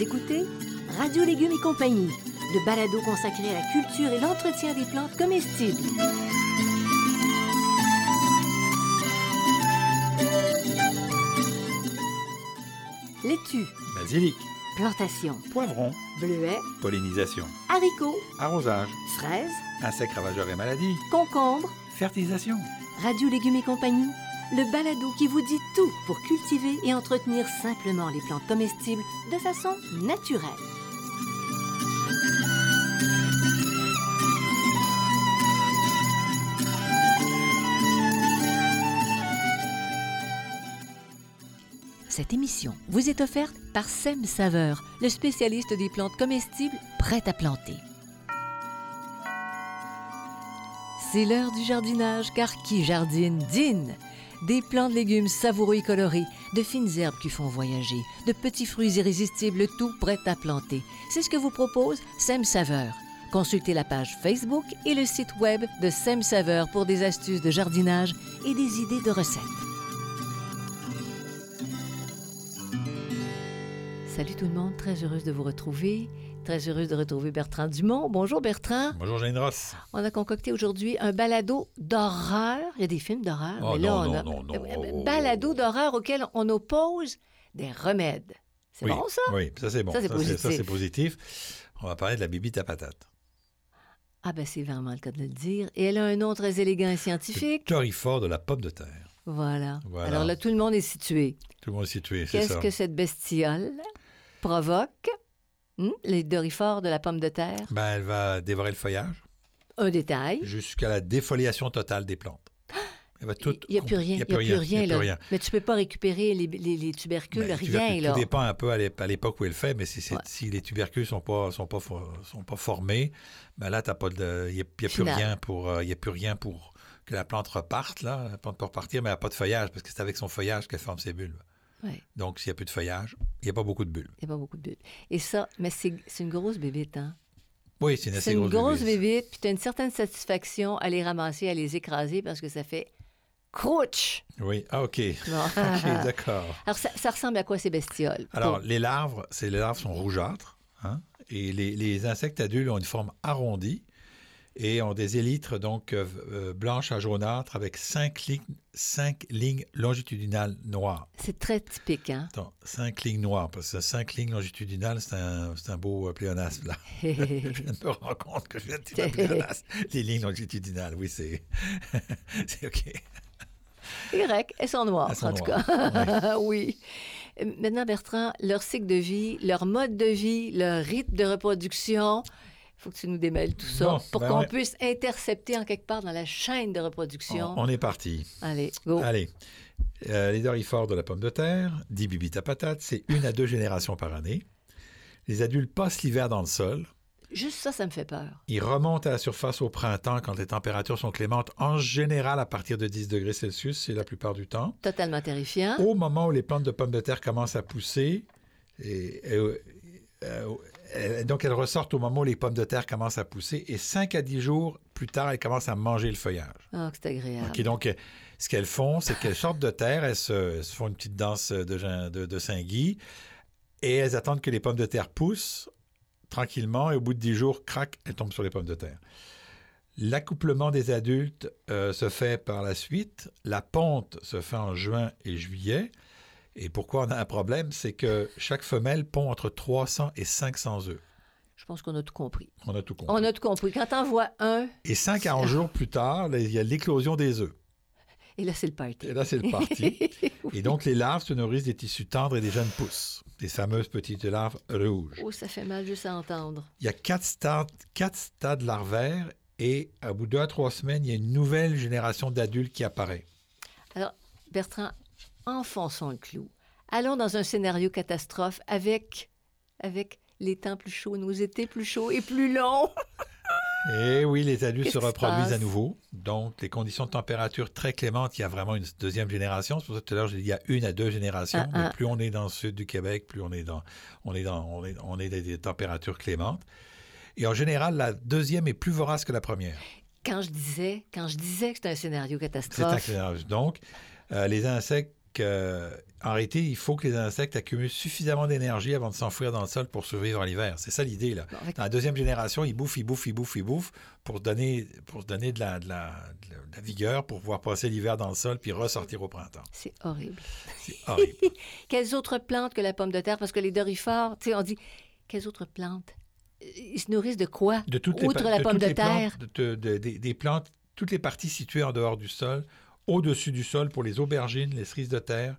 Vous écoutez Radio Légumes et compagnie, le balado consacré à la culture et l'entretien des plantes comestibles. Laitue, Basilic, plantation, poivron, bleuets, pollinisation, haricots, arrosage, fraises, insectes ravageurs et maladies, concombres, fertilisation. Radio Légumes et compagnie, le balado qui vous dit tout pour cultiver et entretenir simplement les plantes comestibles de façon naturelle. Cette émission vous est offerte par Sem Saveur, le spécialiste des plantes comestibles prêtes à planter. C'est l'heure du jardinage, car qui jardine dîne. Des plants de légumes savoureux et colorés, de fines herbes qui font voyager, de petits fruits irrésistibles, tout prêt à planter. C'est ce que vous propose Sem Saveur. Consultez la page Facebook et le site web de Sem Saveur pour des astuces de jardinage et des idées de recettes. Salut tout le monde, très heureuse de vous retrouver. Très heureuse de retrouver Bertrand Dumont. Bonjour Bertrand. Bonjour Jane Ross. On a concocté aujourd'hui un balado d'horreur. Il y a des films d'horreur, Oh, mais là, non, on non, a non, non. euh, Oh, oh, balado d'horreur auquel on oppose des remèdes. C'est Oui, bon ça? Oui, ça c'est bon. Ça, c'est ça, positif. c'est positif. On va parler de la bibite à patate. Ah ben c'est vraiment le cas de le dire. Et elle a un nom très élégant et scientifique. torifort de la pomme de terre. Voilà. Voilà. Alors là, tout le monde est situé. Tout le monde est situé, c'est Qu'est-ce que cette bestiole provoque? Hmm? Les dorifores de la pomme de terre? Ben, elle va dévorer le feuillage Un détail. jusqu'à la défoliation totale des plantes. Il n'y a plus rien. Il n'y a Il plus rien. rien, il y a là. plus rien. Mais tu peux pas récupérer les, les- les tubercules, Ben, rien, tubercules, là. Tout dépend un peu à l'ép- à l'époque où elle le fait, mais si, Ouais. si les tubercules sont pas sont pas sont pas formés, ben là il y a, il y a plus rien pour, euh, il y a plus rien pour que la plante reparte là. La plante peut repartir, mais elle n'a pas de feuillage parce que c'est avec son feuillage qu'elle forme ses bulbes. Ouais. Donc s'il n'y a plus de feuillage, il n'y a pas beaucoup de bulbes. Il n'y a pas beaucoup de bulles. Et ça, mais c'est une grosse bébite, hein? Oui, c'est une assez C'est une grosse bébite. bébite, puis tu as une certaine satisfaction à les ramasser, à les écraser parce que ça fait crouch. Oui, ah ok, Bon. ok, d'accord. Alors, ça, ça ressemble à quoi ces bestioles? Alors Pour- les larves, les larves sont rougeâtres, hein, et les, les insectes adultes ont une forme arrondie et ont des élytres donc euh, euh, blanches à jaunâtres avec cinq lignes, cinq lignes longitudinales noires. C'est très typique, hein? Attends, cinq lignes noires, parce que cinq lignes longitudinales, c'est un, un beau euh, pléonasme, là. je viens de me rendre compte que je viens de dire pléonasme. Les lignes longitudinales, oui, c'est... c'est OK. y, elles sont noires, Elles sont en tout noires, cas. oui. Maintenant, Bertrand, leur cycle de vie, leur mode de vie, leur rythme de reproduction, faut que tu nous démêles tout ça Bon, pour ben qu'on ouais. puisse intercepter en quelque part dans la chaîne de reproduction. On, on est parti. Allez, go. Allez. Euh, les dorifores de la pomme de terre, dit bibite à patate, c'est une à deux générations par année. Les adultes passent l'hiver dans le sol. Juste ça, ça me fait peur. Ils remontent à la surface au printemps quand les températures sont clémentes, en général à partir de 10 degrés Celsius, c'est la plupart du temps. Totalement terrifiant. Au moment où les plantes de pommes de terre commencent à pousser, et, et, euh, donc elles ressortent au moment où les pommes de terre commencent à pousser, et 5 à 10 jours plus tard, elles commencent à manger le feuillage. Ah, c'est agréable. Donc, euh, ce qu'elles font, c'est qu'elles sortent de terre, elles se, elles se font une petite danse de, Jean- de, de Saint-Guy, et elles attendent que les pommes de terre poussent tranquillement, et au bout de 10 jours, crac, elles tombent sur les pommes de terre. L'accouplement des adultes euh, se fait par la suite. La ponte se fait en juin et juillet. Et pourquoi on a un problème, c'est que chaque femelle pond entre 300 et 500 œufs. Je pense qu'on a tout compris. On a tout compris. On a tout compris. Quand t'en vois un, Et 5 à 11 jours plus tard, il y a l'éclosion des œufs. et là, c'est le party. Et là, c'est le parti. Et donc, les larves se nourrissent des tissus tendres et des jeunes pousses, des fameuses petites larves rouges. Oh, ça fait mal juste à entendre. Il y a quatre stades, quatre stades larvaires et à bout de deux à trois semaines, il y a une nouvelle génération d'adultes qui apparaît. Alors, Bertrand, enfonçons le clou. Allons dans un scénario catastrophe avec, avec les temps plus chauds, nos étés plus chauds et plus longs. Et oui, les adultes Qu'est-ce se reproduisent à nouveau. Donc, les conditions de température très clémentes, il y a vraiment une deuxième génération. C'est pour ça que tout à l'heure, j'ai dit il y a une à deux générations. Ah, mais ah. plus on est dans le sud du Québec, plus on est dans, on est dans, on est, on est dans des températures clémentes. Et en général, la deuxième est plus vorace que la première. Quand je disais, quand je disais que c'était un scénario C'est un catastrophe, scénario. Donc, euh, les insectes qu'en réalité, il faut que les insectes accumulent suffisamment d'énergie avant de s'enfouir dans le sol pour survivre l'hiver. C'est ça l'idée, là. Dans la deuxième génération, ils bouffent, ils bouffent, ils bouffent, ils bouffent pour donner, pour donner de, la, de, la, de la vigueur pour pouvoir passer l'hiver dans le sol puis ressortir au printemps. C'est horrible. C'est horrible. quelles autres plantes que la pomme de terre? Parce que les dorifores, tu sais, on dit, quelles autres plantes? Ils se nourrissent de quoi? De toutes Outre les, la de pomme de terre. plantes, de- des plantes, toutes les parties situées en dehors du sol, au-dessus du sol pour les aubergines, les cerises de terre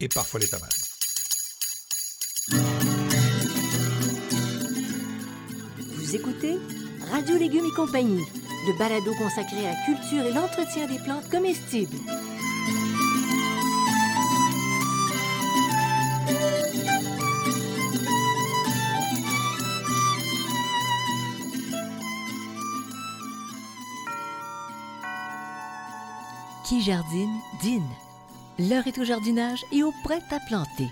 et parfois les tomates. Vous écoutez Radio Légumes et compagnie, le balado consacré à la culture et l'entretien des plantes comestibles. Qui jardine, dîne. L'heure est au jardinage et au prêt à planter.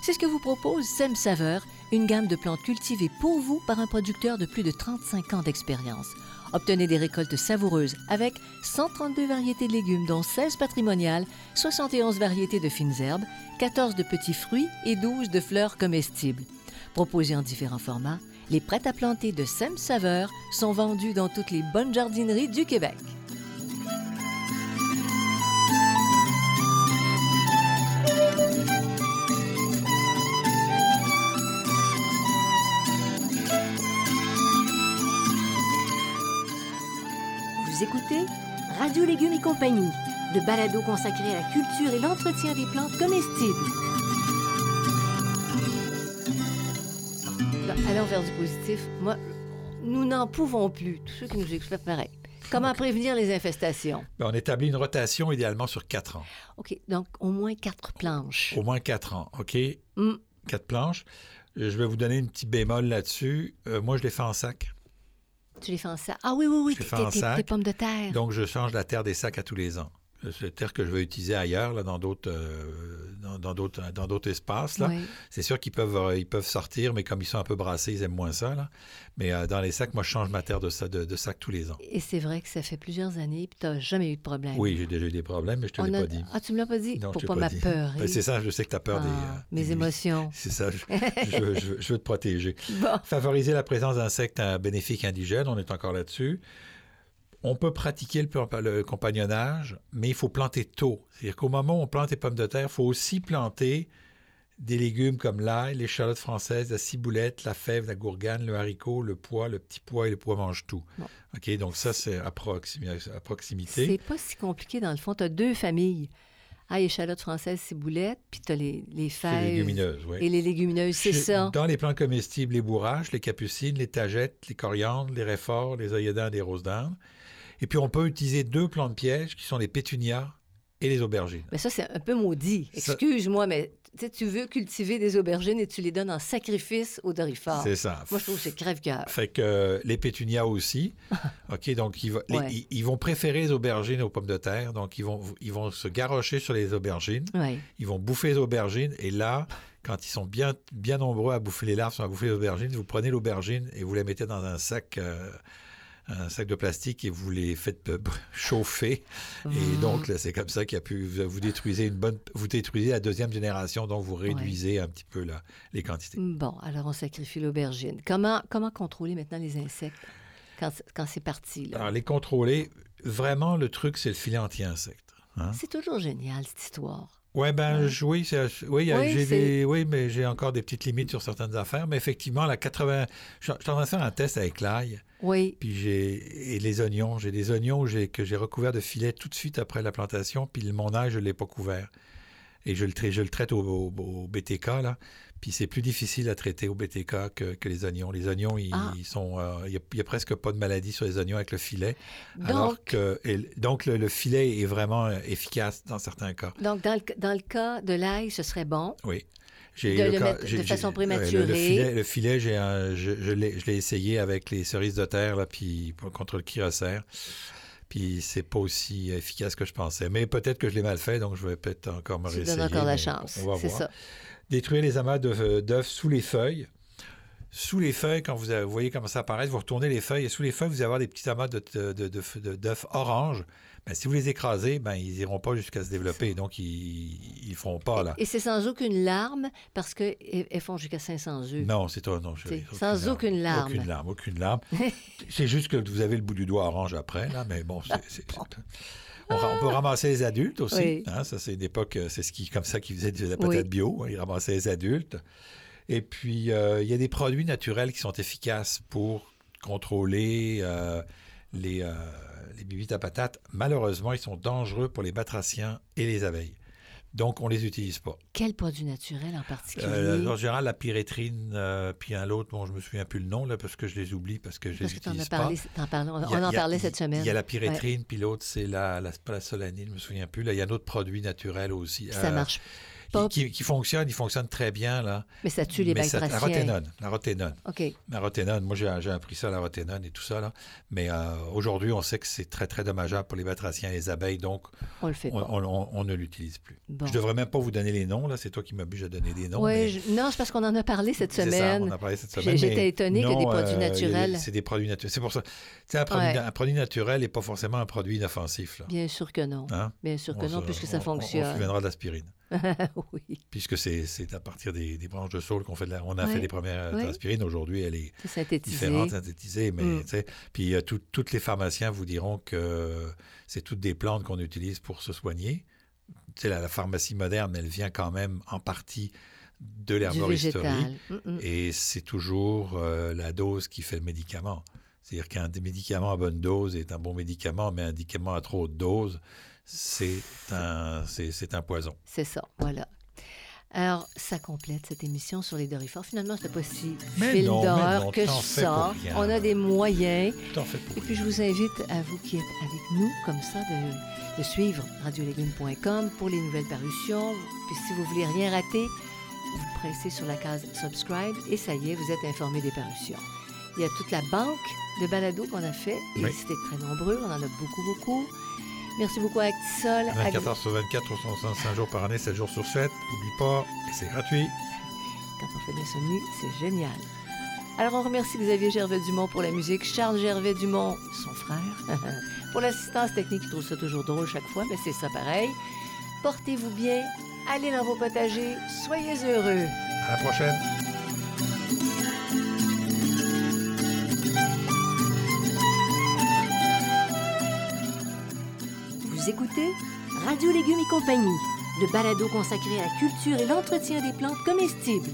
C'est ce que vous propose Sem Saveur, une gamme de plantes cultivées pour vous par un producteur de plus de 35 ans d'expérience. Obtenez des récoltes savoureuses avec 132 variétés de légumes, dont 16 patrimoniales, 71 variétés de fines herbes, 14 de petits fruits et 12 de fleurs comestibles. Proposés en différents formats, les prêts à planter de Sem Saveur sont vendus dans toutes les bonnes jardineries du Québec. Vous écoutez Radio Légumes et compagnie, le balado consacré à la culture et l'entretien des plantes comestibles. Allons vers du positif. Moi, nous n'en pouvons plus. Tous ceux qui nous écoutent, pareil. Comment prévenir les infestations? Ben, on établit une rotation idéalement sur quatre ans. OK, donc au moins quatre planches. Au moins quatre ans, OK? Hmm. Quatre planches. Je vais vous donner une petite bémol là-dessus. Euh, moi, je les fais en sac. Tu les fais en sac. Ah oui, oui, oui, tes pommes de terre. Donc, je change la terre des sacs à tous les ans. C'est terre que je vais utiliser ailleurs, là, dans d'autres euh, dans, dans d'autres dans d'autres espaces. Là. Oui. C'est sûr qu'ils peuvent, euh, ils peuvent sortir, mais comme ils sont un peu brassés, ils aiment moins ça. Là. Mais euh, dans les sacs, moi, je change ma terre de, sa- de, de sac tous les ans. Et c'est vrai que ça fait plusieurs années, puis tu n'as jamais eu de problème. Oui, j'ai déjà eu des problèmes, mais je te On l'ai a- pas dit. Ah, tu me l'as pas dit? Non, Pour pas dit. m'apeurer. Ben, c'est ça, je sais que tu as peur des, Ah, mes des- émotions. C'est ça, je, je veux, je veux- te protéger. Bon. Favoriser la présence d'insectes bénéfiques indigènes, on est encore là-dessus. On peut pratiquer le, compagnonnage, mais il faut planter tôt. C'est-à-dire qu'au moment où on plante les pommes de terre, il faut aussi planter des légumes comme l'ail, l'échalote française, la ciboulette, la fève, la gourgane, le haricot, le pois, le petit pois et le pois mange tout. Bon. OK, donc ça, c'est à, proximi- à C'est proximité. pas si compliqué dans le fond. Tu as deux familles. Ah, échalote française, ciboulette, puis tu as les, les fèves légumineuse, oui. et les légumineuses, c'est ça. Dans les plantes comestibles, les bourraches, les capucines, les tagettes, les coriandres, les réforts, les œillets d'Inde, les roses d'Inde. Et puis, on peut utiliser deux plantes pièges qui sont les pétunias et les aubergines. Mais ça, c'est un peu maudit. Excuse-moi, mais tu veux cultiver des aubergines et tu les donnes en sacrifice aux dorifores. C'est ça. Moi, je trouve que c'est crève-cœur. Fait que euh, les pétunias aussi. OK, donc ils, va- les- Ouais. ils- ils vont préférer les aubergines aux pommes de terre. Donc, ils vont, ils vont se garrocher sur les aubergines. Ils vont bouffer les aubergines. Et là, quand ils sont bien, bien nombreux à bouffer les larves, à bouffer les aubergines, vous prenez l'aubergine et vous la mettez dans un sac, euh, un sac de plastique et vous les faites chauffer. Et donc, là, c'est comme ça qu'il a pu, vous détruisez une bonne, vous détruisez la deuxième génération, donc vous réduisez un petit peu la- les quantités. Bon, alors on sacrifie l'aubergine. Comment, comment contrôler maintenant les insectes quand, quand c'est parti? Là? Alors, les contrôler, vraiment, le truc, c'est le filet anti-insectes. hein. C'est toujours génial, cette histoire. Ouais, ben oui, c'est- oui, a- Oui, des- mais j'ai encore des petites limites sur certaines affaires. Mais effectivement, la 80, je suis en train de faire un test avec l'ail, Oui. puis j'ai et les oignons. J'ai des oignons où j'ai- que j'ai recouverts de filets tout de suite après la plantation, puis mon ail, je ne l'ai pas couvert. Et je le, trai- je le traite au, au- au BTK, là. Puis c'est plus difficile à traiter au BTK que, que les oignons. Les oignons, ils, Ah. ils sont. euh, Il n'y a, presque pas de maladie sur les oignons avec le filet. alors Donc, que, et- donc le, le filet est vraiment euh, efficace dans certains cas. donc dans, le, dans le cas de l'ail, ce serait bon? Oui. J'ai De le le cas- mettre de façon prématurée. le, le filet, le filet, j'ai je, je l'ai essayé avec les cerises de terre, là, puis contre le chirocère. Puis c'est pas aussi efficace que je pensais. Mais peut-être que je l'ai mal fait, donc je vais peut-être encore me Tu réessayer. donnes encore la chance. C'est ça. Détruire les amas de- d'œufs sous les feuilles. Sous les feuilles, quand vous, avez- vous voyez comment ça apparaît, vous retournez les feuilles et sous les feuilles, vous allez avoir des petits amas de- de- de- de- d'œufs orange. Mais si vous les écrasez, ben, ils iront pas jusqu'à se développer. Donc, ils ne feront pas. Là. Et c'est sans aucune larme parce qu'elles font jusqu'à 500 œufs. Non, c'est toi, non. Sans aucune larme. Aucune larme, aucune larme. c'est juste que vous avez le bout du doigt orange après, là, mais bon, c'est. On, peut ramasser les adultes aussi. Hein, ça, c'est une époque, c'est ce qui, comme ça qu'ils faisaient de la patate bio. Hein, ils ramassaient les adultes. Et puis, euh, il y a des produits naturels qui sont efficaces pour contrôler euh, les, euh, les bibites à patates. Malheureusement, ils sont dangereux pour les batraciens et les abeilles. Donc, on ne les utilise pas. Quel produit naturel en particulier? Euh, en général, la pyrétrrine, euh, puis un autre, bon, je me souviens plus le nom, là, parce que je les oublie, parce que je ne les utilise pas. on, en parlait cette semaine. Il y a la pyrétrine, puis l'autre, c'est la, la, la solanine, je ne me souviens plus. Là, il y a un autre produit naturel aussi. Ça euh, marche qui, fonctionne, il fonctionne très bien. Là. Mais ça tue les bactéries. La roténone. La roténone. OK. La roténone, moi j'ai appris ça, la roténone et tout ça. Là. Mais euh, aujourd'hui, on sait que c'est très, très dommageable pour les batraciens et les abeilles, donc on, le fait on, ne l'utilise plus. Je ne devrais même pas vous donner les noms, là. c'est toi qui m'oblige à donner des noms. Oui, non, c'est parce qu'on en a parlé cette semaine. Ça, on en a parlé cette semaine. J'étais étonné que des produits euh, naturels. C'est des produits naturels. C'est pour ça. Un produit, un produit, naturel n'est pas forcément un produit inoffensif. Là. Bien sûr que non. Hein? Bien sûr que non, puisque ça fonctionne. On, on se de l'aspirine. oui. Puisque c'est à partir des, branches de saule qu'on fait de la, on a fait les premières aspirines. Aujourd'hui, elle est, différente, synthétisée. Mais, mm. Puis euh, toutes les pharmaciens vous diront que c'est toutes des plantes qu'on utilise pour se soigner. La, la, pharmacie moderne, elle vient quand même en partie de l'herboristerie. Mm, mm. Et c'est toujours euh, la dose qui fait le médicament. C'est-à-dire qu'un médicament à bonne dose est un bon médicament, mais un médicament à trop haute dose, c'est un, c'est, un poison. C'est ça, voilà. Alors, ça complète cette émission sur les dorifores. Finalement, c'est pas si film d'horreur que ça. On a des moyens. Et puis, je vous invite à vous qui êtes avec nous, comme ça, de, de suivre radiolégumes.com pour les nouvelles parutions. Puis, si vous voulez rien rater, vous pressez sur la case subscribe et ça y est, vous êtes informé des parutions. Il y a toute la banque de balados qu'on a fait et c'était très nombreux. On en a beaucoup, beaucoup. Merci beaucoup à Actisol. 24 heures sur 24, 365 jours par année, 7 jours sur 7. N'oublie pas, et c'est gratuit. Quand on fait de l'insomnie, c'est génial. Alors, on remercie Xavier Gervais-Dumont pour la musique, Charles Gervais-Dumont, son frère, pour l'assistance technique, il trouve ça toujours drôle chaque fois, mais c'est ça pareil. Portez-vous bien, allez dans vos potagers, soyez heureux. À la prochaine. Écoutez Radio Légumes et compagnie, le balado consacré à la culture et l'entretien des plantes comestibles.